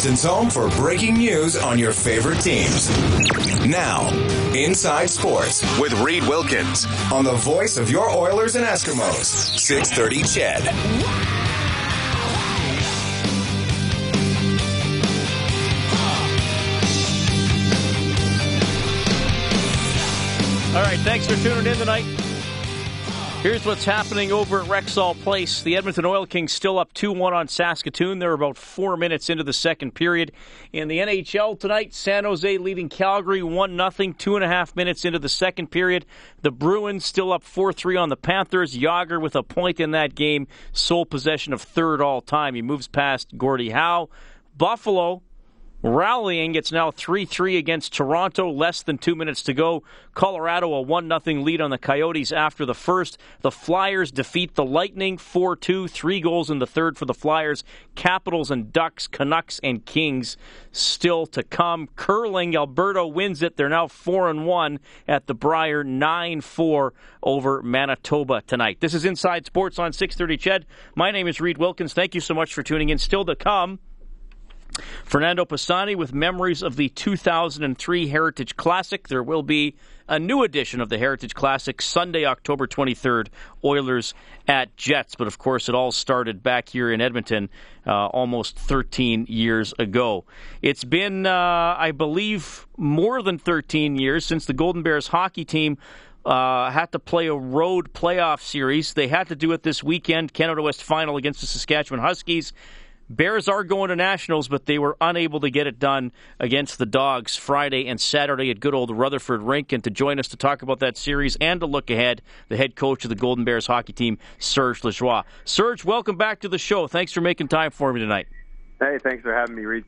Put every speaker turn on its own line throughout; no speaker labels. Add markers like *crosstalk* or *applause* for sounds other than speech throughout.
Edmonton's home for breaking news on your favorite teams. Now, Inside Sports with Reed Wilkins on the voice of your Oilers and Eskimos, 630 CHED.
All right, thanks for tuning in tonight. Here's what's happening over at Rexall Place. The Edmonton Oil Kings still up 2 1 on Saskatoon. They're about four minutes into the second period. In the NHL tonight, San Jose leading Calgary 1 0, two and a half minutes into the second period. The Bruins still up 4 3 on the Panthers. Jagr with a point in that game, sole possession of third all time. He moves past Gordie Howe. Buffalo rallying. It's now 3 3 against Toronto, less than two minutes to go. Colorado, a 1 0 lead on the Coyotes after the first. The Flyers defeat the Lightning 4 2, three goals in the third for the Flyers. Capitals and Ducks, Canucks and Kings still to come. Curling, Alberta wins it. They're now 4 and 1 at the Brier, 9 4 over Manitoba tonight. This is Inside Sports on 630 CHED. My name is Reed Wilkins. Thank you so much for tuning in. Still to come. Fernando Pisani with memories of the 2003 Heritage Classic. There will be a new edition of the Heritage Classic Sunday, October 23rd, Oilers at Jets. But of course, it all started back here in Edmonton uh, almost 13 years ago. It's been, uh, I believe, more than 13 years since the Golden Bears hockey team. Uh, had to play a road playoff series. They had to do it this weekend, Canada West final against the Saskatchewan Huskies. Bears are going to Nationals, but they were unable to get it done against the Dogs Friday and Saturday at good old Rutherford Rink. And to join us to talk about that series and to look ahead, the head coach of the Golden Bears hockey team, Serge Lajoie. Serge, welcome back to the show. Thanks for making time for me tonight.
Hey, thanks for having me, Reed.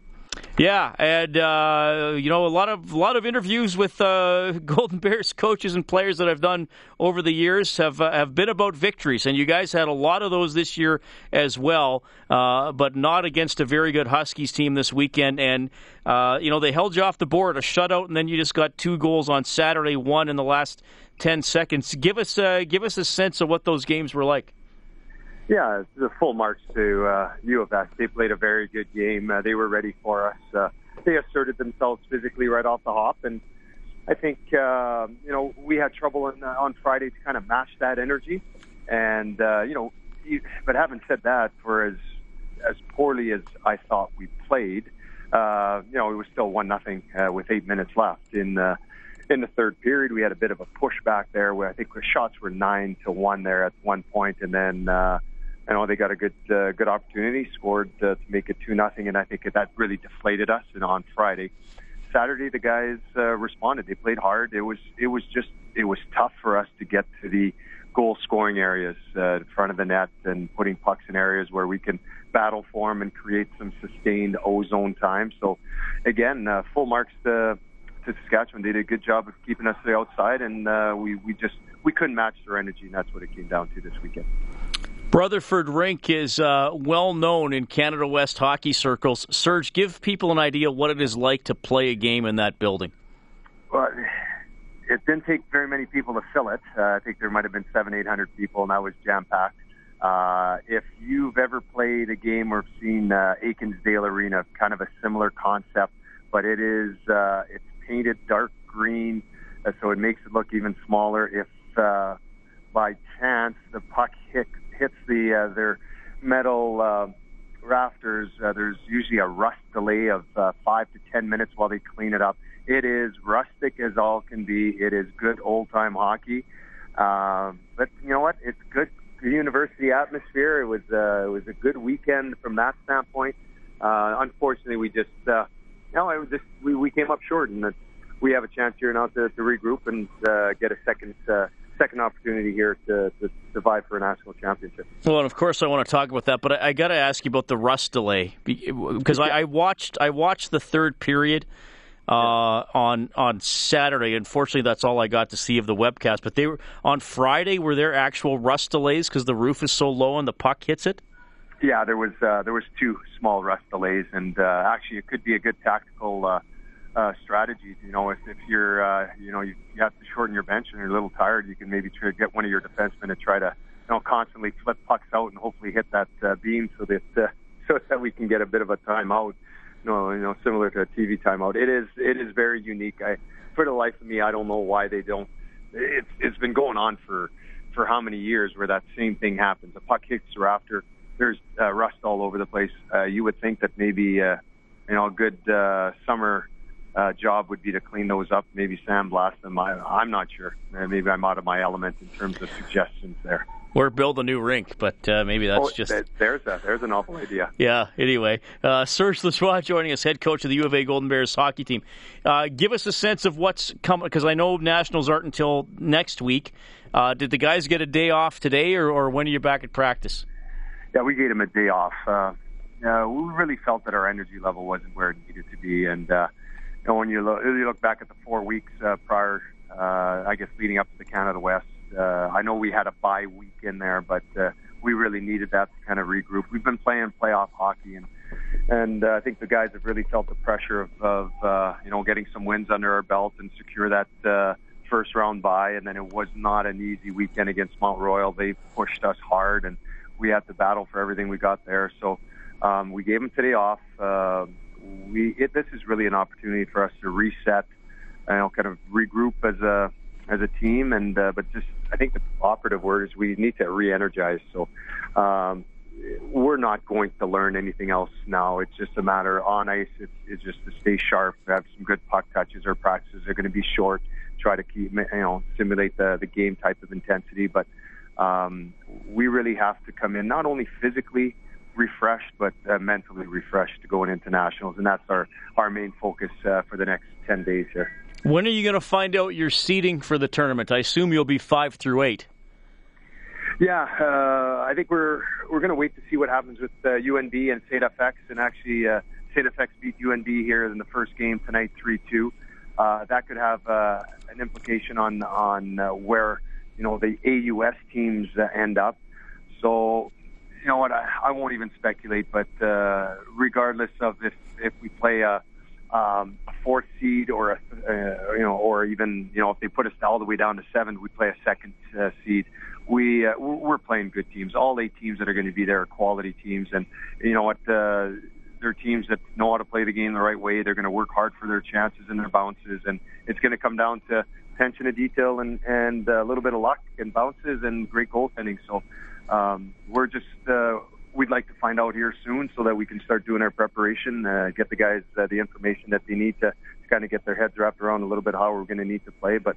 Yeah, and uh, you know a lot of a lot of interviews with uh, *laughs* Golden Bears coaches and players that I've done over the years have uh, have been about victories, and you guys had a lot of those this year as well, uh, but not against a very good Huskies team this weekend. And uh, you know they held you off the board, a shutout, and then you just got two goals on Saturday, one in the last ten seconds. Give us uh, give us a sense of what those games were like.
Yeah, the full marks to uh, U of S. They played a very good game. Uh, they were ready for us. Uh, they asserted themselves physically right off the hop, and I think uh, you know we had trouble on, uh, on Friday to kind of match that energy. And uh, you know, but having said that, for as as poorly as I thought we played, uh, you know, it was still one nothing uh, with eight minutes left in. Uh, in the third period, we had a bit of a pushback there where I think the shots were nine to one there at one point, and then uh, I know they got a good uh, good opportunity, scored uh, to make it two nothing, and I think that really deflated us. And on Friday, Saturday, the guys uh, responded. They played hard. It was it was just it was tough for us to get to the goal scoring areas uh, in front of the net and putting pucks in areas where we can battle for them and create some sustained ozone time. So again, uh, full marks to, to Saskatchewan. They did a good job of keeping us to the outside, and uh, we we just we couldn't match their energy, and that's what it came down to this weekend.
Rutherford Rink is uh, well known in Canada West hockey circles. Serge, give people an idea what it is like to play a game in that building.
Well, it didn't take very many people to fill it. Uh, I think there might have been seven, eight hundred people, and that was jam packed. Uh, if you've ever played a game or seen uh, Ainsdale Arena, kind of a similar concept, but it is uh, it's painted dark green, uh, so it makes it look even smaller. If uh, by chance the puck hit hits the uh, their metal uh, rafters, uh, there's usually a rust delay of uh, five to ten minutes while they clean it up. It is rustic as all can be. It is good old time hockey, uh, but you know what? It's good university atmosphere. It was uh, it was a good weekend from that standpoint. Uh, unfortunately, we just uh, you know, it just we, we came up short, and we have a chance here now to, to regroup and uh, get a second. Uh, second opportunity here to, to survive for a national championship.
Well, and of course, I want to talk about that, but I, I got to ask you about the rust delay because I, I, watched I watched the third period uh, on on Saturday. Unfortunately, that's all I got to see of the webcast. But they were on Friday. Were there actual rust delays because the roof is so low and the puck hits it?
Yeah, there was uh, there was two small rust delays, and uh, actually, it could be a good tactical uh, strategies. You know, if, if you're, uh, you know, you, you have to shorten your bench and you're a little tired, you can maybe try to get one of your defensemen to try to, you know, constantly flip pucks out and hopefully hit that uh, beam so that uh, *laughs* so that we can get a bit of a timeout. no, you know, similar to a TV timeout. It is it is very unique. I, for the life of me, I don't know why they don't. It's it's been going on for for how many years where that same thing happens. A puck hits the rafter. There's uh, rust all over the place. Uh, you would think that maybe uh, you know a good uh, summer uh, job would be to clean those up. Maybe sandblast them. I, I'm not sure. Uh, maybe I'm out of my element in terms of suggestions there.
Or build a new rink, but uh, maybe that's
oh,
just
there's a there's an awful idea.
Yeah. Anyway, uh, Serge Lajoie joining us, head coach of the U of A Golden Bears hockey team. Uh, give us a sense of what's coming because I know nationals aren't until next week. Uh, did the guys get a day off today, or, or when are you back at practice?
Yeah, we gave them a day off. Uh, we really felt that our energy level wasn't where it needed to be, and uh, know, when you look, you look back at the four weeks uh, prior, uh, I guess leading up to the Canada West uh, I know we had a bye week in there, but uh, we really needed that to kind of regroup. We've been playing playoff hockey, and and uh, I think the guys have really felt the pressure of, of uh, you know getting some wins under our belt and secure that uh, first round bye. And then it was not an easy weekend against Mount Royal. They pushed us hard, and we had to battle for everything we got there. So um, we gave them today off. Uh, we it, this is really an opportunity for us to reset, you know, kind of regroup as a as a team, and uh, but just I think the operative word is we need to re-energize. So um, we're not going to learn anything else now. It's just a matter on ice. It's, it's just to stay sharp, have some good puck touches. Our practices are going to be short. Try to keep you know simulate the the game type of intensity, but um, we really have to come in not only physically refreshed, but uh, mentally refreshed to going into nationals, and that's our our main focus uh, for the next ten days here.
When are you going to find out your seeding for the tournament? I assume you'll be five through eight.
Yeah, uh, I think we're we're going to wait to see what happens with uh, UNB and St. FX, and actually uh, St. FX beat UNB here in the first game tonight, three two. Uh, that could have uh, an implication on on uh, where you know the AUS teams uh, end up. So you know what, I, I won't even speculate, but uh, regardless of if if we play a um, a fourth seed or a uh, you know or even you know if they put us all the way down to seven, we play a second uh, seed. We uh, we're playing good teams. All eight teams that are going to be there are quality teams, and you know what. Uh, they're teams that know how to play the game the right way. They're going to work hard for their chances and their bounces, and it's going to come down to attention to detail and and a little bit of luck and bounces and great goaltending. So um, we're just uh, we'd like to find out here soon so that we can start doing our preparation, uh, get the guys uh, the information that they need to, to kind of get their heads wrapped around a little bit how we're going to need to play. But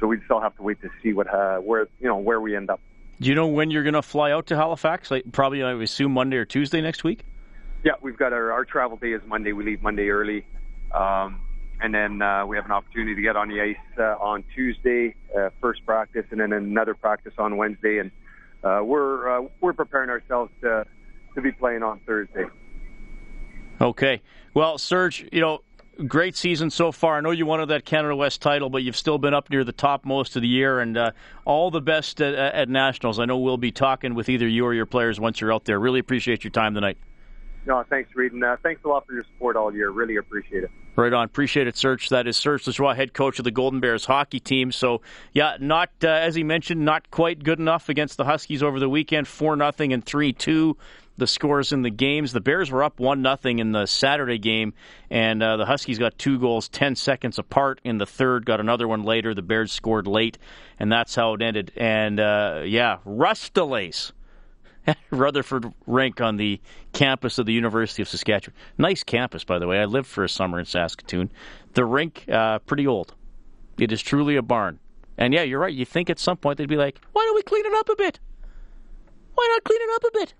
so we still have to wait to see what uh, where you know where we end up.
Do you know when you're going to fly out to Halifax? Like probably I assume Monday or Tuesday next week.
Yeah, we've got our our travel day is Monday. We leave Monday early. Um, and then uh, we have an opportunity to get on the ice uh, on Tuesday, uh, first practice, and then another practice on Wednesday, and uh, we're uh, we're preparing ourselves to to be playing on Thursday.
Okay. Well, Serge, you know, great season so far. I know you wanted that Canada West title, but you've still been up near the top most of the year, and uh, all the best at, at, nationals. I know we'll be talking with either you or your players once you're out there. Really appreciate your time tonight.
No, thanks, Reed, and uh, thanks a lot for your support all year. Really appreciate it.
Right on. Appreciate it, Serge. That is Serge Lajoie, head coach of the Golden Bears hockey team. So, yeah, not, uh, as he mentioned, not quite good enough against the Huskies over the weekend. 4 nothing and 3 2 the scores in the games. The Bears were up one nothing in the Saturday game, and uh, the Huskies got two goals ten seconds apart in the third. Got another one later. The Bears scored late, and that's how it ended. And uh, yeah, rust delays *laughs* Rutherford Rink on the campus of the University of Saskatchewan. Nice campus, by the way. I lived for a summer in Saskatoon. The rink, uh, pretty old. It is truly a barn. And yeah, you're right. You think at some point they'd be like, why don't we clean it up a bit? Why not clean it up a bit?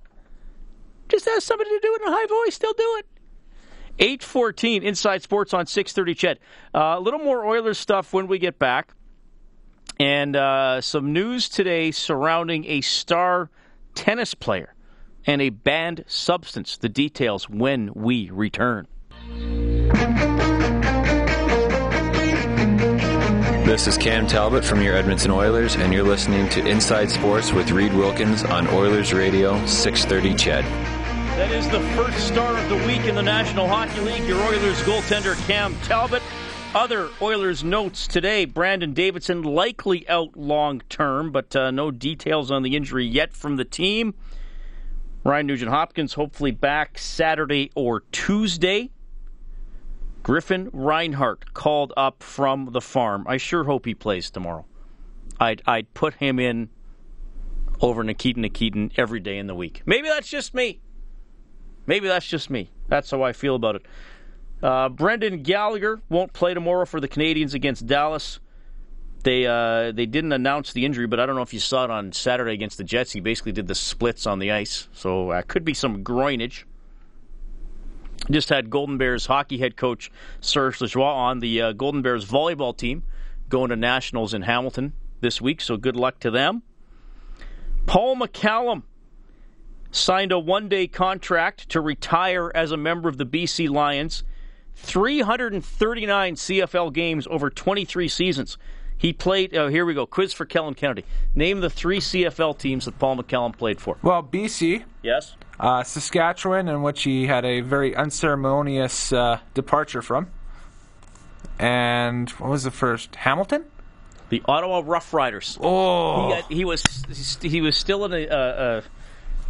Just ask somebody to do it in a high voice. They'll do it. 814 Inside Sports on 630 CHED. Uh, a little more Oilers stuff when we get back. And uh, some news today surrounding a star – tennis player, and a banned substance. The details when we return.
This is Cam Talbot from your Edmonton Oilers, and you're listening to Inside Sports with Reed Wilkins on Oilers Radio 630 CHED.
That is the first star of the week in the National Hockey League. Your Oilers goaltender Cam Talbot. Other Oilers notes today Brandon Davidson likely out long term, but uh, no details on the injury yet from the team. Ryan Nugent Hopkins hopefully back Saturday or Tuesday. Griffin Reinhart called up from the farm. I sure hope he plays tomorrow. I'd I'd put him in over Nikita Nikitin every day in the week. Maybe that's just me. Maybe that's just me. That's how I feel about it. Uh, Brendan Gallagher won't play tomorrow for the Canadiens against Dallas. They uh, they didn't announce the injury, but I don't know if you saw it on Saturday against the Jets. He basically did the splits on the ice, so uh, could be some groinage. Just had Golden Bears hockey head coach Serge Lajoie on the uh, Golden Bears volleyball team going to nationals in Hamilton this week, so good luck to them. Paul McCallum signed a one day contract to retire as a member of the BC Lions. 339 CFL games over 23 seasons. He played, oh, here we go, quiz for Kellen Kennedy. Name the three CFL teams that Paul McCallum played for.
Well, BC,
Yes?
uh, Saskatchewan, in which he had a very unceremonious uh, departure from. And what was the first? Hamilton?
The Ottawa Rough Riders.
Oh.
He, got, he was he was still in a, uh, uh,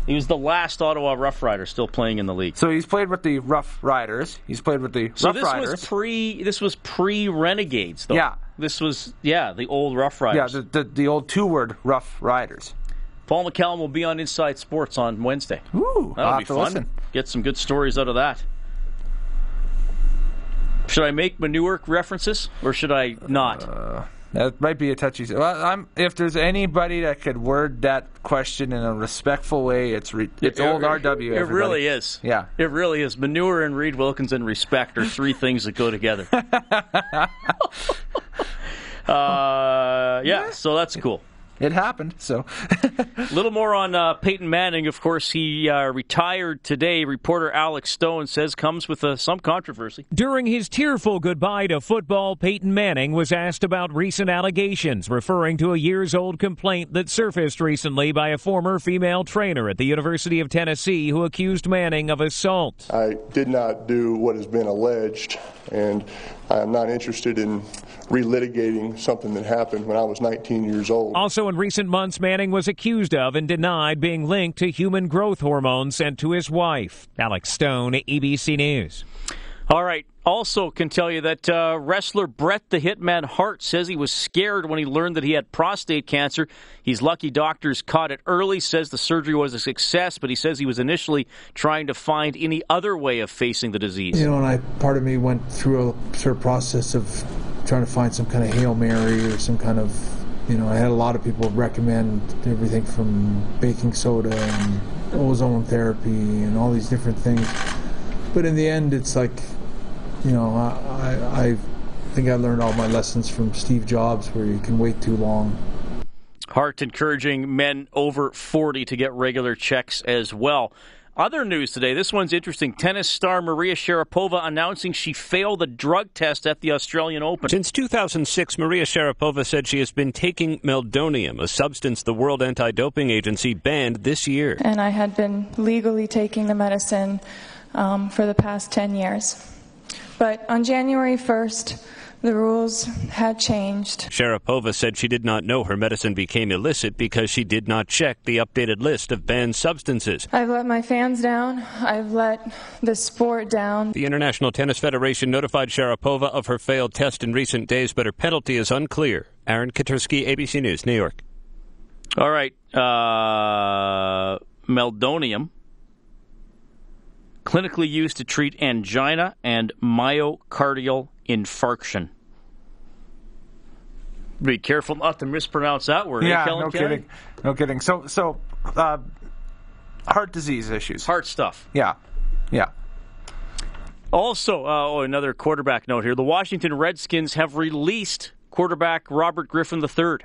he was the last Ottawa Rough Rider still playing in the league.
So he's played with the Rough Riders. He's played with the
So
Rough
this
Riders.
was pre this was pre Renegades though.
Yeah.
This was yeah the old Rough Riders.
yeah, the, the, the old two word Rough Riders.
Paul McCallum will be on Inside Sports on Wednesday.
Ooh,
That'll be fun.
listen.
Get some good stories out of that. Should I make manure references or should I not?
Uh, That might be a touchy. Well, I'm, if there's anybody that could word that question in a respectful way, it's re, it's old RW.
It
everybody.
really is.
Yeah.
It really is. Manure and Reed Wilkins and respect are three things that go together. *laughs* uh, yeah, so that's cool.
It happened. So
A *laughs* little more on uh, Peyton Manning. Of course, he uh, retired today. Reporter Alex Stone says comes with uh, some controversy.
During his tearful goodbye to football, Peyton Manning was asked about recent allegations, referring to a years old complaint that surfaced recently by a former female trainer at the University of Tennessee who accused Manning of assault.
I did not do what has been alleged, and I am not interested in relitigating something that happened when I was 19 years old.
Also, in recent months, Manning was accused of and denied being linked to human growth hormone sent to his wife. Alex Stone, ABC News.
All right. Also, can tell you that uh, wrestler Bret the Hitman Hart says he was scared when he learned that he had prostate cancer. He's lucky doctors caught it early. Says the surgery was a success, but he says he was initially trying to find any other way of facing the disease.
You know, and I part of me went through a sort of process of trying to find some kind of hail mary or some kind of, you know, I had a lot of people recommend everything from baking soda and ozone therapy and all these different things. But in the end, it's like, you know, I, I, I think I learned all my lessons from Steve Jobs, where you can wait too long.
Hart encouraging men over 40 to get regular checks as well. Other news today. This one's interesting. Tennis star Maria Sharapova announcing she failed the drug test at the Australian Open.
Since 2006, Maria Sharapova said she has been taking meldonium, a substance the World Anti Doping Agency banned this year.
And I had been legally taking the medicine um, for the past 10 years. But on January 1st, the rules had changed.
Sharapova said she did not know her medicine became illicit because she did not check the updated list of banned substances.
I've let my fans down. I've let the sport down.
The International Tennis Federation notified Sharapova of her failed test in recent days, but her penalty is unclear. Aaron Katersky, ABC News, New York.
All right. Uh, meldonium, clinically used to treat angina and myocardial infarction. Be careful not to mispronounce that word. eh,
yeah,
Kellen
no kidding, no kidding. So so, uh, heart disease issues.
Heart stuff.
Yeah, yeah.
Also, uh, oh, another quarterback note here. The Washington Redskins have released quarterback Robert Griffin III.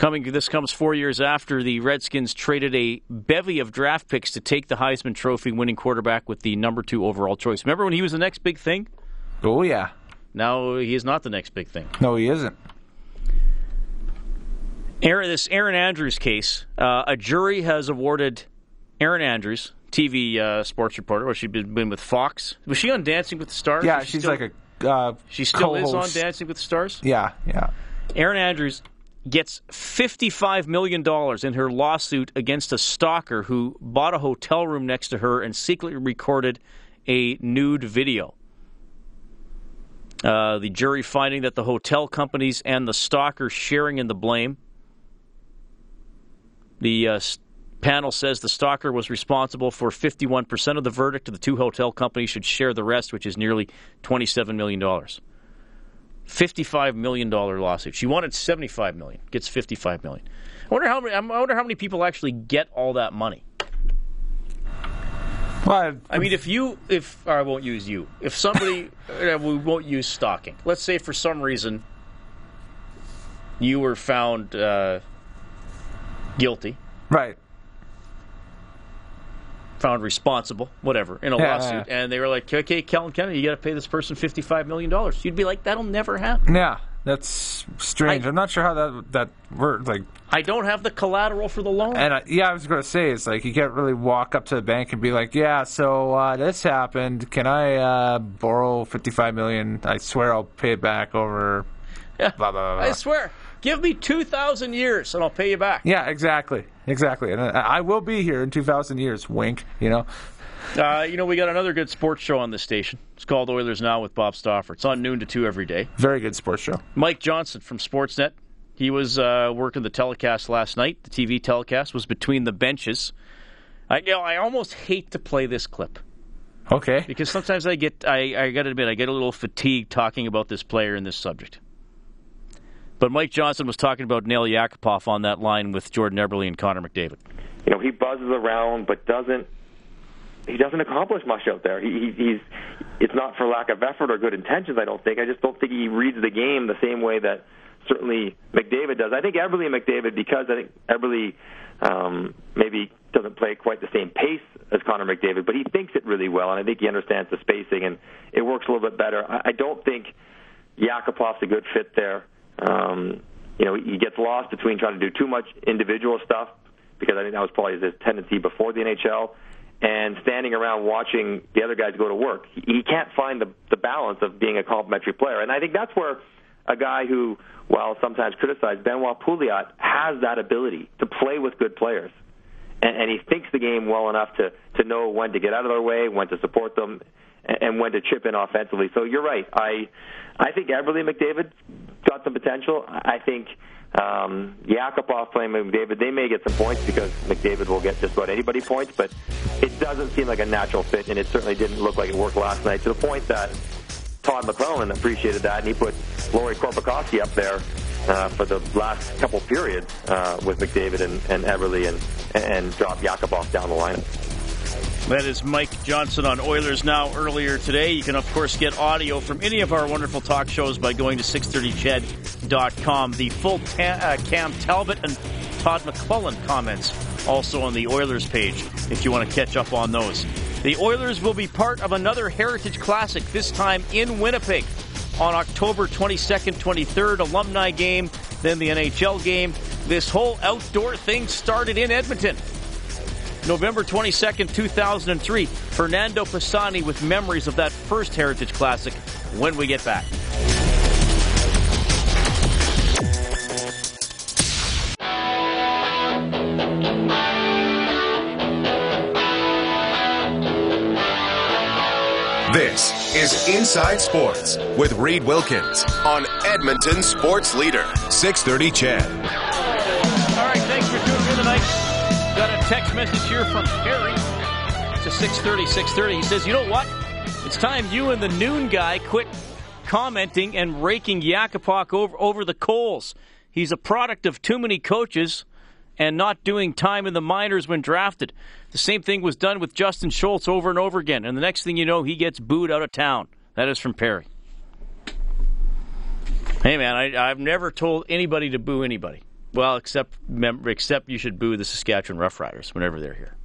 Coming, this comes four years after the Redskins traded a bevy of draft picks to take the Heisman Trophy winning quarterback with the number two overall choice. Remember when he was the next big thing?
Oh yeah.
Now he is not the next big thing.
No, he isn't.
Erin, this Erin Andrews case, uh, a jury has awarded Erin Andrews, TV uh, sports reporter, or she'd been, been with Fox. Was she on Dancing with the Stars?
Yeah,
she
she's
still-
like a. Uh,
She still is on. Dancing with the Stars?
Yeah, yeah.
Erin Andrews gets $55 million in her lawsuit against a stalker who bought a hotel room next to her and secretly recorded a nude video. Uh, the jury finding that the hotel companies and the stalker sharing in the blame. The uh, panel says the stalker was responsible for 51% of the verdict. The two hotel companies should share the rest, which is nearly $27 million. $55 million lawsuit. She wanted 75 million, gets 55 million. I wonder how many, I wonder how many people actually get all that money.
Well,
I mean, if you, if I won't use you, if somebody, *laughs* uh, we won't use stalking. Let's say for some reason you were found uh, guilty,
right?
Found responsible, whatever, in a lawsuit, and they were like, "Okay, Kellen Kennedy, you got to pay this person fifty-five million dollars." You'd be like, "That'll never happen."
Yeah, that's strange. I, am not sure how that that works. Like,
I don't have the collateral for the loan.
and I, yeah, I was going to say it's like you can't really walk up to the bank and be like, "Yeah, so uh, this happened. Can I uh, borrow fifty-five million? I swear I'll pay it back over."
Yeah.
Blah, blah, blah,
I swear, give me two thousand years and I'll pay you back.
Yeah, exactly, exactly. And I, I will be here in two thousand years. Wink. You know.
Uh, you know, we got another good sports show on this station. It's called Oilers Now with Bob Stauffer. It's on noon to two every day.
Very good sports show.
Mike Johnson from Sportsnet. He was uh, working the telecast last night. The TV telecast was between the benches. I, you know, I almost hate to play this clip
Okay.
because sometimes I get, I, I got to admit, I get a little fatigued talking about this player and this subject. But Mike Johnson was talking about Nail Yakupov on that line with Jordan Eberle and Connor McDavid.
you know, he buzzes around but doesn't he doesn't accomplish much out there. He, he he's it's not for lack of effort or good intentions. I don't think. I just don't think he reads the game the same way that certainly McDavid does. I think Eberle and McDavid because I think Eberle um, maybe doesn't play quite the same pace as Connor McDavid, but he thinks it really well, and I think he understands the spacing and it works a little bit better. I, I don't think Yakupov's a good fit there. Um, you know, he gets lost between trying to do too much individual stuff because I think that was probably his tendency before the NHL, and standing around watching the other guys go to work. He, can't find the the balance of being a complementary player, and I think that's where a guy who, while sometimes criticized, Benoit Pouliot, has that ability to play with good players, and, and he thinks the game well enough to to know when to get out of their way, when to support them, and, when to chip in offensively. So you're right. I I think Eberle McDavid got some potential. I think um, Yakupov playing McDavid, they may get some points because McDavid will get just about anybody points, but it doesn't seem like a natural fit, and it certainly didn't look like it worked last night to the point that Todd McLellan appreciated that, and he put Lauri Korpikoski up there uh, for the last couple periods uh, with McDavid and, and Eberle and, and dropped Yakupov down the lineup.
That is Mike Johnson on Oilers Now earlier today. You can, of course, get audio from any of our wonderful talk shows by going to 630ched.com. The full ta- uh, Cam Talbot and Todd McLellan comments also on the Oilers page if you want to catch up on those. The Oilers will be part of another Heritage Classic, this time in Winnipeg on October 22nd, 23rd, alumni game, then the NHL game. This whole outdoor thing started in Edmonton. November 22nd, 2003. Fernando Pisani with memories of that first Heritage Classic when we get back.
This is Inside Sports with Reed Wilkins on Edmonton Sports Leader, 630
CHED. Text message here from Perry to 630, 630. He says, you know what? It's time you and the noon guy quit commenting and raking Yakupov over, over the coals. He's a product of too many coaches and not doing time in the minors when drafted. The same thing was done with Justin Schultz over and over again, and the next thing you know, he gets booed out of town. That is from Perry. Hey man, I, I've never told anybody to boo anybody. Well, except except you should boo the Saskatchewan Roughriders whenever they're here.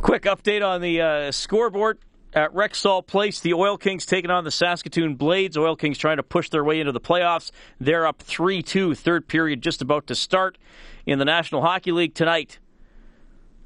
Quick update on the uh, scoreboard at Rexall Place. The Oil Kings taking on the Saskatoon Blades. Oil Kings trying to push their way into the playoffs. They're up 3 2, third period just about to start in the National Hockey League tonight.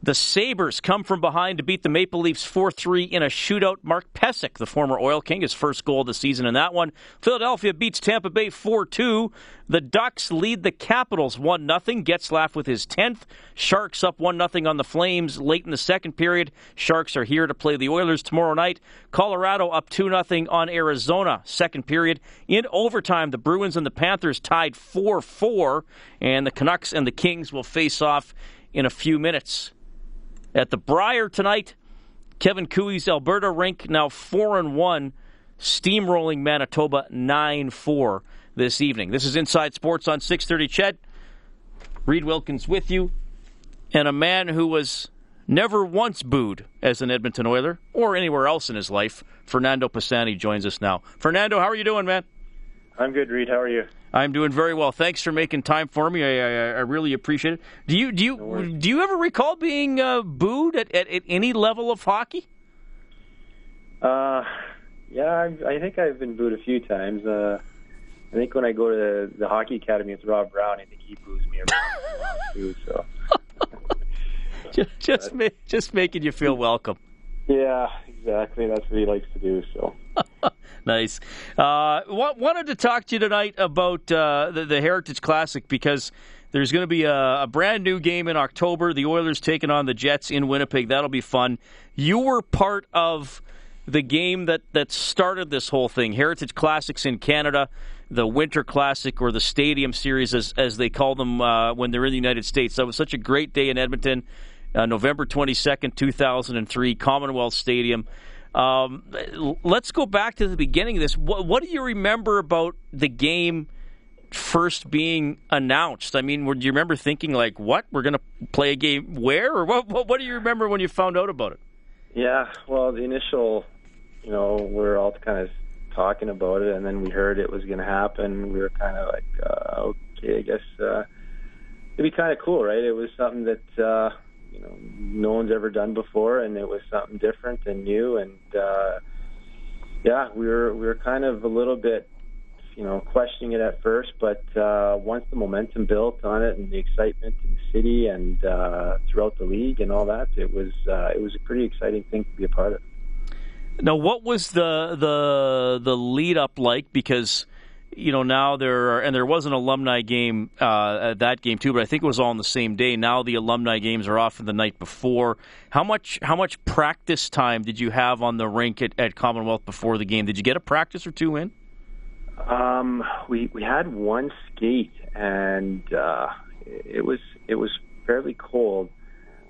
The Sabres come from behind to beat the Maple Leafs 4 3 in a shootout. Mark Pysyk, the former Oil King, his first goal of the season in that one. Philadelphia beats Tampa Bay 4 2. The Ducks lead the Capitals 1 0. Getzlaf with his 10th. Sharks up 1 0 on the Flames late in the second period. Sharks are here to play the Oilers tomorrow night. Colorado up 2 0 on Arizona, second period. In overtime, the Bruins and the Panthers tied 4 4, and the Canucks and the Kings will face off in a few minutes. At the Brier tonight, Kevin Koe's Alberta rink now 4 and 1, steamrolling Manitoba 9 4 this evening. This is Inside Sports on 630 CHED. Reed Wilkins with you, and a man who was never once booed as an Edmonton Oiler or anywhere else in his life. Fernando Pisani joins us now. Fernando, how are you doing, man?
I'm good, Reed. How are you?
I'm doing very well. Thanks for making time for me. I, I, I really appreciate it. Do you do you
No
do you ever recall being uh, booed at, at, at any level of hockey?
Uh, yeah, I, I think I've been booed a few times. Uh, I think when I go to the, the hockey academy with Rob Brown, I think he boos me around too. So *laughs*
just just, ma- just making you feel welcome.
yeah, exactly. That's what he likes to do. So *laughs*
Nice. Uh, wa- wanted to talk to you tonight about uh, the, the Heritage Classic because there's going to be a, a brand new game in October. The Oilers taking on the Jets in Winnipeg. That'll be fun. You were part of the game that, that started this whole thing. Heritage Classics in Canada, the Winter Classic or the Stadium Series, as, as they call them uh, when they're in the United States. That was such a great day in Edmonton. Uh, November 22nd, 2003, Commonwealth Stadium. Um, let's go back to the beginning of this. What, what do you remember about the game first being announced? I mean, do you remember thinking like, "What? We're going to play a game where?" Or what, what? What do you remember when you found out about it?
yeah, well, the initial, you know, we were all kind of talking about it, and then we heard it was going to happen. We were kind of like, uh, okay, I guess uh, it'd be kind of cool, right? It was something that uh, you know no one's ever done before, and it was something different and new, and uh, yeah, we were we were kind of a little bit, you know, questioning it at first, but uh, once the momentum built on it and the excitement in the city and uh, throughout the league and all that, it was uh, it was a pretty exciting thing to be a part of.
Now, what was the the the lead up like? Because you know now there are, and there was an alumni game uh, at that game too, but I think it was all on the same day. Now the alumni games are often the night before. How much how much practice time did you have on the rink at, at Commonwealth before the game? Did you get a practice or two in?
Um, we we had one skate, and uh, it was it was fairly cold.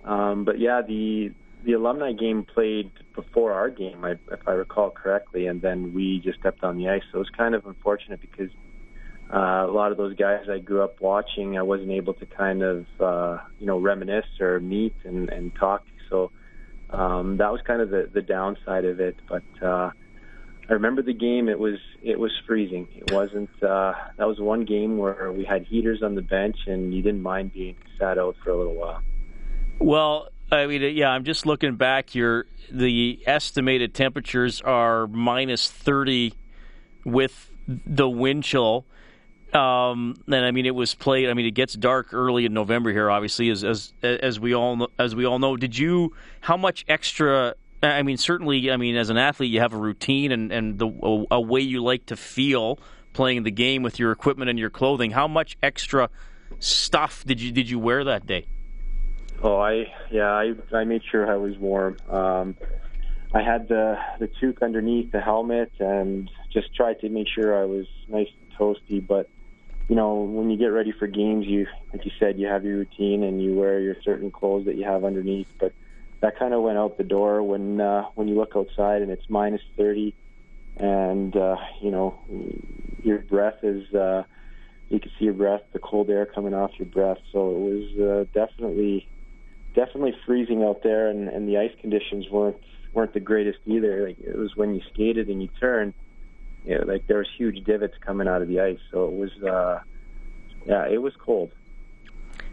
Um, but yeah, the the alumni game played before our game, if I recall correctly, and then we just stepped on the ice. So it was kind of unfortunate because uh, a lot of those guys I grew up watching, I wasn't able to kind of uh, you know reminisce or meet and, and talk. So um, that was kind of the, the downside of it. But uh, I remember the game. It was it was freezing. It wasn't. Uh, that was one game where we had heaters on the bench, and you didn't mind being sat out for a little while.
Well, I mean, yeah, I'm just looking back here. The estimated temperatures are minus 30 with the wind chill. Um, and I mean, it was played. I mean, it gets dark early in November here, obviously, as as as we all as we all know. Did you? How much extra? I mean, certainly. I mean, as an athlete, you have a routine and and the a, a way you like to feel playing the game with your equipment and your clothing. How much extra stuff did you did you wear that day?
Oh, I yeah, I I made sure I was warm. Um, I had the the toque underneath the helmet and just tried to make sure I was nice and toasty. But you know, when you get ready for games, you like you said, you have your routine and you wear your certain clothes that you have underneath. But that kind of went out the door when uh, when you look outside and it's minus thirty, and uh, you know your breath is. Uh, you can see your breath, the cold air coming off your breath. So it was uh, definitely definitely freezing out there, and, and the ice conditions weren't weren't the greatest either. Like it was when you skated and you turned, you know, like there was huge divots coming out of the ice. So it was, uh, yeah, it was cold.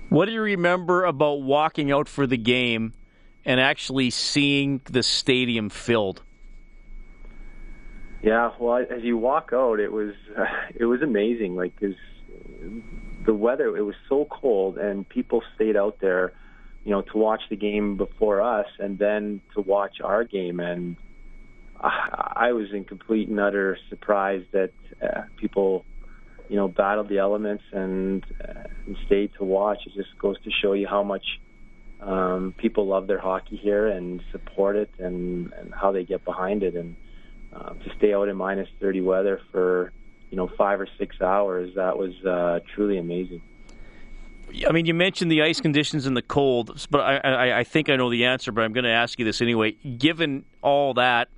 What do you remember about walking out for the game and actually seeing the stadium filled?
Yeah, well, as you walk out, it was uh, *laughs* it was amazing. Like, cause the weather, it was so cold, and people stayed out there you know, to watch the game before us and then to watch our game. And I, was in complete and utter surprise that uh, people, you know, battled the elements and, uh, and stayed to watch. It just goes to show you how much um, people love their hockey here and support it and, and how they get behind it. And uh, to stay out in minus 30 weather for, you know, five or six hours, that was uh, truly amazing.
I mean, you mentioned the ice conditions and the cold, but I, I, I think I know the answer. But I'm going to ask you this anyway. Given all that,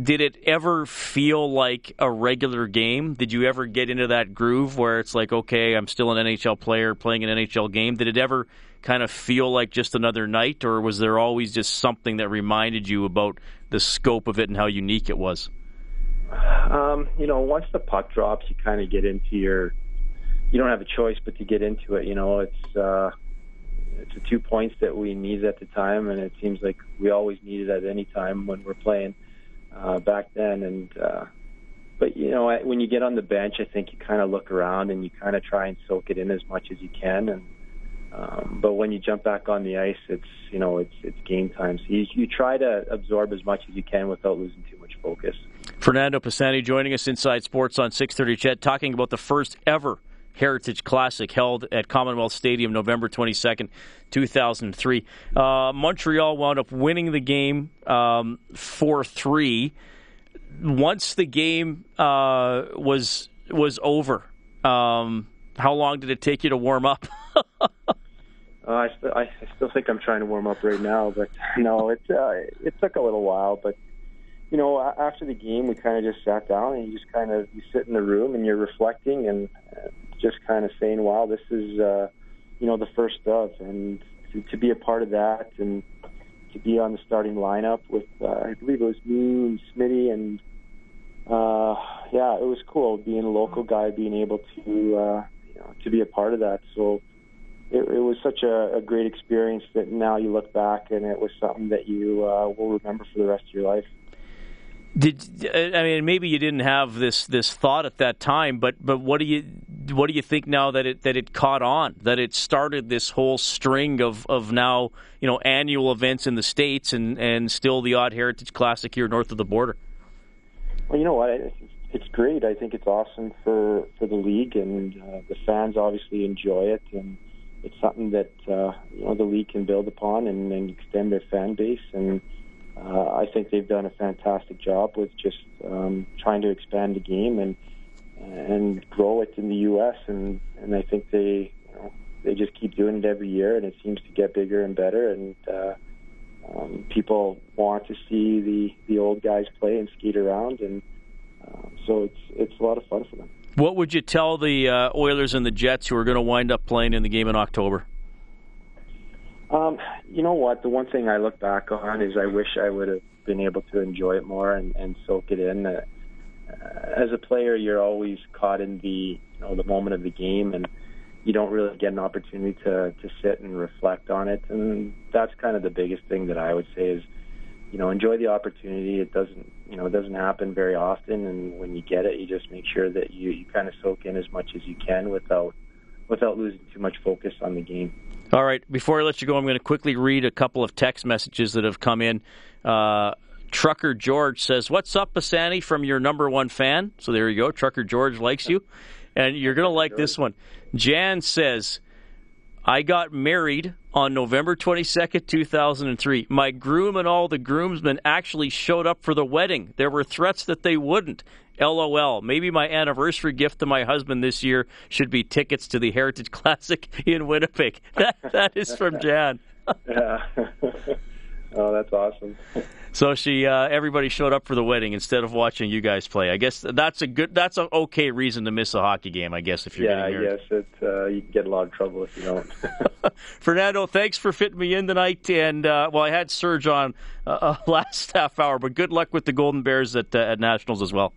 did it ever feel like a regular game? Did you ever get into that groove where it's like, okay, I'm still an NHL player playing an NHL game? Did it ever kind of feel like just another night, or was there always just something that reminded you about the scope of it and how unique it was?
Um, you know, once the puck drops, you kind of get into your you don't have a choice but to get into it. You know, it's uh, it's the two points that we needed at the time, and it seems like we always need it at any time when we're playing uh, back then. And uh, but you know, when you get on the bench, I think you kind of look around and you kind of try and soak it in as much as you can. And um, but when you jump back on the ice, it's you know it's it's game time. So you, you try to absorb as much as you can without losing too much focus.
Fernando Pisani joining us inside sports on 6:30. CHED talking about the first ever Heritage Classic held at Commonwealth Stadium November 22nd, 2003. Uh, Montreal wound up winning the game um, 4 3. Once the game uh, was was over, um, how long did it take you to warm up? *laughs*
uh, I, st- I still think I'm trying to warm up right now, but no, it uh, it took a little while. But you know, after the game, we kind of just sat down and you just kind of you sit in the room and you're reflecting and just kind of saying, "Wow, this is uh, you know the first of," and to, to be a part of that and to be on the starting lineup with uh, I believe it was me and Smitty and uh, yeah, it was cool being a local guy, being able to uh, you know to be a part of that. So it, it was such a, a great experience that now you look back and it was something that you uh, will remember for the rest of your life.
Did I mean maybe you didn't have this this thought at that time, but but what do you what do you think now that it that it caught on that it started this whole string of, of now you know annual events in the states and, and still the odd Heritage Classic here north of the border?
Well, you know what, it's great. I think it's awesome for for the league and uh, the fans obviously enjoy it and it's something that uh, you know the league can build upon and, and extend their fan base and uh, I think they've done a fantastic job with just um, trying to expand the game and and grow it in the U.S. and and I think they you know they just keep doing it every year and it seems to get bigger and better and uh, um, people want to see the the old guys play and skate around and uh, so it's it's a lot of fun for them.
What would you tell the uh, Oilers and the Jets who are going to wind up playing in the game in October?
Um, you know what? The one thing I look back on is I wish I would have been able to enjoy it more and, and soak it in. Uh, as a player, you're always caught in the you know the moment of the game, and you don't really get an opportunity to to sit and reflect on it. And that's kind of the biggest thing that I would say is, you know, enjoy the opportunity. It doesn't you know it doesn't happen very often, and when you get it, you just make sure that you you kind of soak in as much as you can without without losing too much focus on the game.
All right. Before I let you go, I'm going to quickly read a couple of text messages that have come in. Uh, Trucker George says, "What's up, Pisani, from your number one fan?" So there you go. Trucker George likes you, and you're going to like this one. Jan says, "I got married on November 22nd, 2003. My groom and all the groomsmen actually showed up for the wedding. There were threats that they wouldn't. LOL. Maybe my anniversary gift to my husband this year should be tickets to the Heritage *laughs* Classic in Winnipeg. *laughs* That that is from Jan.
yeah. *laughs* oh, that's awesome.
So she, uh, everybody showed up for the wedding instead of watching you guys play. I guess that's a good, that's an okay reason to miss a hockey game. I guess if you're
yeah,
getting married.
yes, it, uh, you can get a lot of trouble if you don't.
Fernando, thanks for fitting me in tonight. And uh, well, I had Serge on uh, last half hour, but good luck with the Golden Bears at uh, at Nationals as well.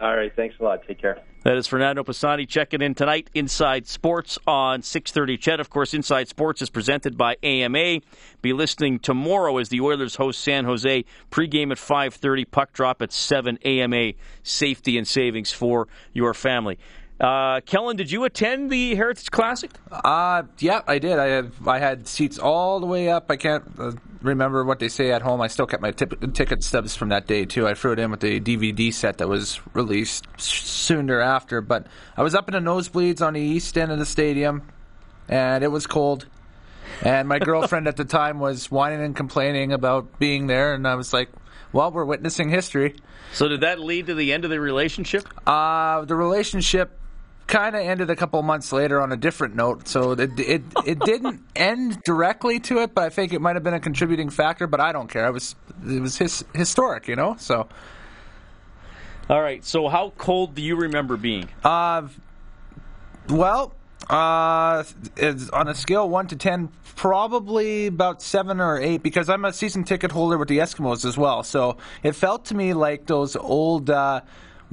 All right. Thanks a lot. Take care.
That is Fernando Pisani checking in tonight. Inside Sports on 6:30. CHED, of course, Inside Sports is presented by AMA. Be listening tomorrow as the Oilers host San Jose. Pregame at 5:30. Puck drop at 7. AMA. Safety and savings for your family. Uh, Kellen, did you attend the Heritage Classic?
Uh, yeah, I did. I have, I had seats all the way up. I can't uh, remember what they say at home. I still kept my tip- ticket stubs from that day too. I threw it in with the DVD set that was released soon thereafter. But I was up in the nosebleeds on the east end of the stadium, and it was cold. And my girlfriend at the time was whining and complaining about being there, and I was like, "Well, we're witnessing history."
So did that lead to the end of the relationship?
Uh, the relationship kind of ended a couple months later on a different note. So it it it didn't *laughs* end directly to it, but I think it might have been a contributing factor. But I don't care. It was it was his, historic, you know. So
All right. So how cold do you remember being?
uh, well. Uh, it's on a scale one to ten, probably about seven or eight because I'm a season ticket holder with the Eskimos as well. So it felt to me like those old uh,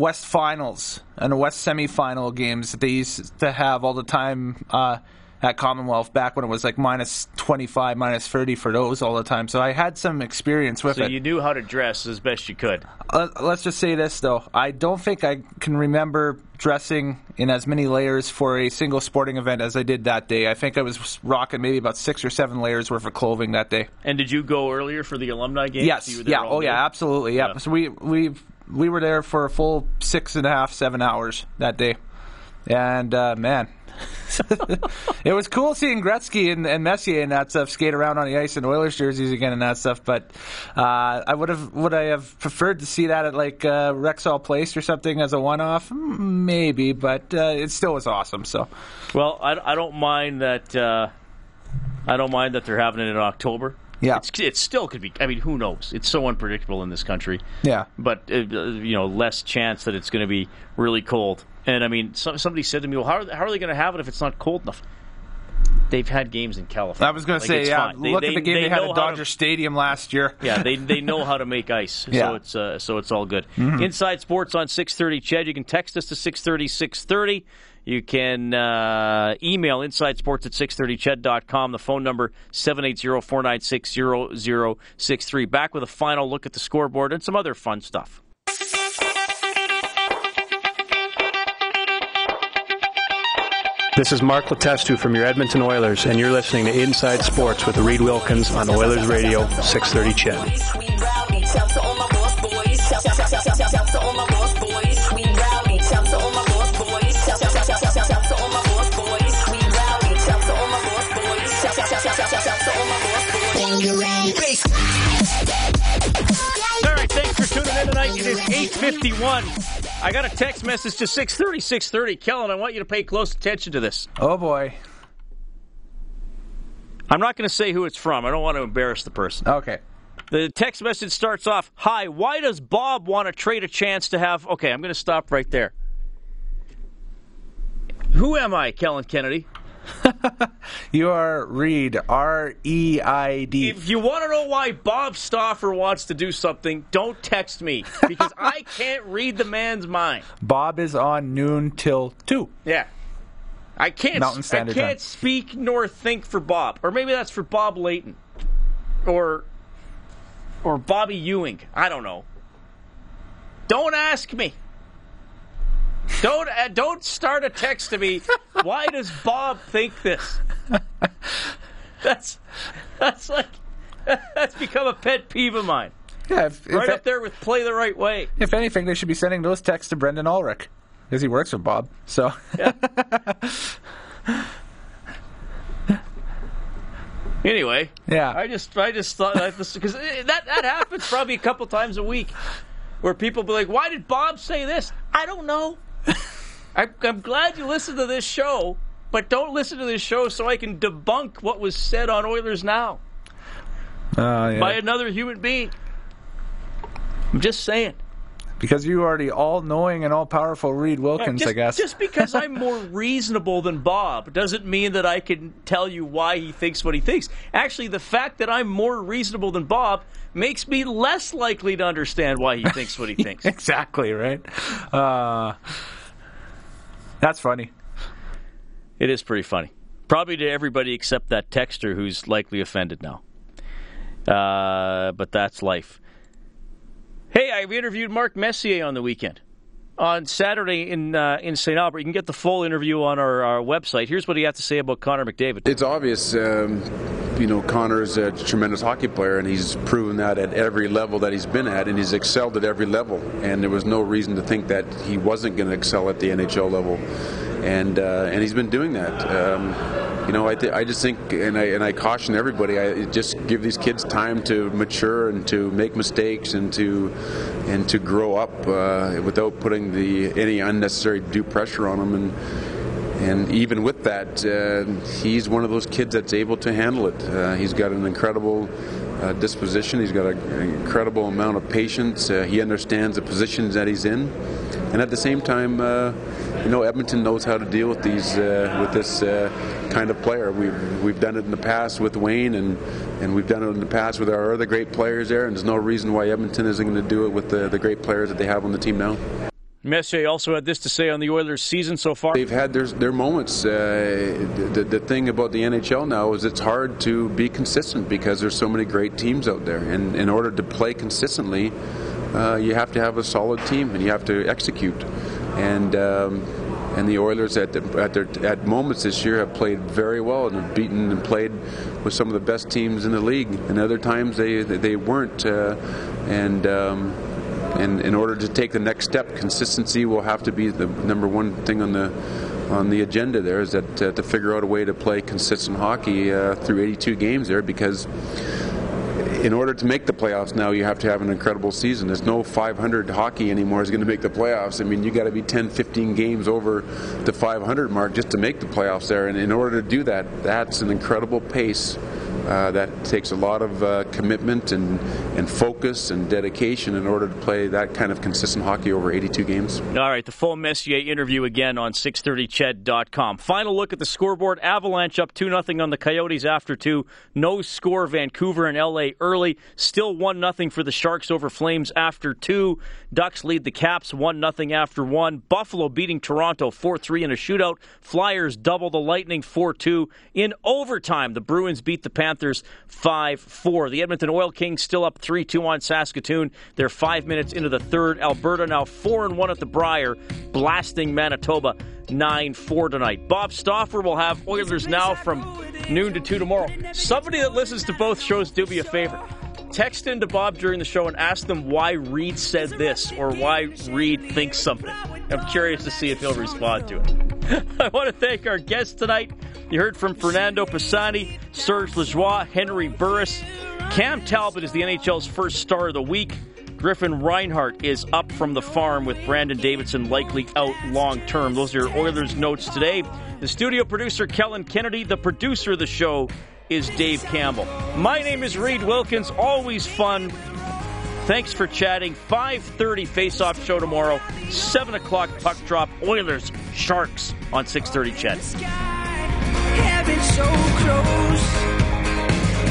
West finals and West semifinal games that they used to have all the time uh, at Commonwealth back when it was like minus 25, minus 30 for those all the time. So I had some experience with
So
it.
you knew how to dress as best you could.
Uh, let's just say this though: I don't think I can remember dressing in as many layers for a single sporting event as I did that day. I think I was rocking maybe about six or seven layers worth of clothing that day.
And did you go earlier for the alumni game?
Yes,
You were there
yeah, oh
day?
yeah, absolutely, yeah.
Yeah.
So we we we were there for a full six and a half, seven hours that day, and uh, man. *laughs* it was cool seeing Gretzky and, and Messier and that stuff skate around on the ice in Oilers jerseys again and that stuff. But uh, I would have would I have preferred to see that at like uh, Rexall Place or something as a one off? Maybe, but uh, it still was awesome. So
Well, I, I don't mind that. Uh, I don't mind that they're having it in October.
Yeah.
it's, it still could be. I mean, who knows? It's so unpredictable in this country.
yeah,
but uh, you know, less chance that it's going to be really cold. And I mean, some, somebody said to me, "Well, how are they, how are they going to have it if it's not cold enough?" They've had games in California.
I was going
Like,
to say yeah.
fine.
Look
they-
at the game they, had at
how to-
Dodger Stadium last year. *laughs*
yeah, they they know how to make ice, *laughs*
Yeah.
so it's uh, so it's all good.
Mhm.
Inside Sports on six thirty. CHED, you can text us to six thirty six thirty. You can uh, email insidesports at 630ched.com. The phone number 780-496-0063. Back with a final look at the scoreboard and some other fun stuff.
This is Mark Letestu from your Edmonton Oilers, and you're listening to Inside Sports with Reid Wilkins on Oilers Radio 630 CHED.
51. I got a text message to 630, 630. Kellen, I want you to pay close attention to this.
Oh, boy.
I'm not going to say who it's from. I don't want to embarrass the person.
Okay.
The text message starts off Hi, why does Bob want to trade a chance to have. Okay, I'm going to stop right there. Who am I, Kellen Kennedy? *laughs*
You are Reid R E I D.
If you want to know why Bob Stauffer wants to do something, don't text me because I *laughs* can't read the man's mind.
Bob is on noon till two.
Yeah. I can't
Mountain Standard
I can't
Time.
speak nor think for Bob. Or maybe that's for Bob Layton. Or or Bobby Ewing. I don't know. Don't ask me. Don't uh, don't start a text to me. Why does Bob think this? *laughs* That's that's like *laughs* that's become a pet peeve of mine.
Yeah, if,
Right up there with play the right way.
if anything, they should be sending those texts to Brendan Ulrich because he works with Bob. So
Anyway,
Yeah.
I just I just thought that because that that happens probably a couple times a week, where people be like, "Why did Bob say this?" I don't know. *laughs* I, I'm glad you listened to this show, but don't listen to this show so I can debunk what was said on Oilers Now
uh, yeah.
by another human being. I'm just saying.
Because you are the all-knowing and all-powerful Reid Wilkins,
just,
I guess.
just because I'm *laughs* more reasonable than Bob doesn't mean that I can tell you why he thinks what he thinks. Actually, the fact that I'm more reasonable than Bob makes me less likely to understand why he thinks what he *laughs* thinks.
exactly right. Uh, that's funny.
It is pretty funny. Probably to everybody except that texter who's likely offended now. Uh, but that's life. Hey, I've interviewed Mark Messier on the weekend. on Saturday in uh, in St. Albert. You can get the full interview on our, our, website. Here's what he had to say about Connor McDavid.
It's obvious, um, you know, Connor's a tremendous hockey player, and he's proven that at every level that he's been at, and he's excelled at every level. And there was no reason to think that he wasn't going to excel at the NHL level, and uh, and he's been doing that. Um, you know, I, th- I just think, and I, and I caution everybody, I just give these kids time to mature and to make mistakes and to and to grow up uh, without putting the any unnecessary due pressure on them. And and even with that, uh, he's one of those kids that's able to handle it. Uh, he's got an incredible uh, disposition. He's got an incredible amount of patience. Uh, he understands the positions that he's in, and at the same time, uh, you know, Edmonton knows how to deal with these uh, with this uh, kind of player. We've we've done it in the past with Wayne, and and we've done it in the past with our other great players there. And there's no reason why Edmonton isn't going to do it with the, the great players that they have on the team now.
Messier also had this to say on the Oilers' season so far.
They've had their, their moments. Uh, the, the thing about the NHL now is it's hard to be consistent because there's so many great teams out there. And in order to play consistently, uh, you have to have a solid team and you have to execute. And um, and the Oilers at the, at, their, at moments this year have played very well and have beaten and played with some of the best teams in the league. And other times they they weren't. Uh, and um, and in order to take the next step, consistency will have to be the number one thing on the on the agenda. There is that uh, to figure out a way to play consistent hockey uh, through 82 games there because in order to make the playoffs now, you have to have an incredible season. There's no 500 hockey anymore is going to make the playoffs. I mean, you got to be 10, 15 games over the 500 mark just to make the playoffs there. And in order to do that, that's an incredible pace uh, that takes a lot of uh, commitment and, and focus and dedication in order to play that kind of consistent hockey over 82 games.
All right, the full Messier interview again on 630ched.com. Final look at the scoreboard. Avalanche up 2 0 on the Coyotes after two. No score, Vancouver and LA early. Still 1 0 for the Sharks over Flames after two. Ducks lead the Caps 1 0 after one. Buffalo beating Toronto 4 3 in a shootout. Flyers double the Lightning 4 2. In overtime, the Bruins beat the Panthers. Panthers 5 4. The Edmonton Oil Kings still up 3 2 on Saskatoon. They're five minutes into the third. Alberta now 4 and 1 at the Brier, blasting Manitoba 9 4 tonight. Bob Stauffer will have Oilers now from noon to 2 tomorrow. Somebody that listens to both shows, do me a favor. Text into Bob during the show and ask them why Reid said this or why Reid thinks something. I'm curious to see if he'll respond to it. *laughs* I want to thank our guests tonight. You heard from Fernando Pisani, Serge Lajoie, Henry Burris. Cam Talbot is the NHL's first star of the week. Griffin Reinhart is up from the farm with Brandon Davidson likely out long term. Those are your Oilers notes today. The studio producer, Kellen Kennedy. The producer of the show is Dave Campbell. My name is Reid Wilkins. Always fun. Thanks for chatting. 5.30 face-off show tomorrow. 7 o'clock puck drop. Oilers, Sharks on 6.30 CHED.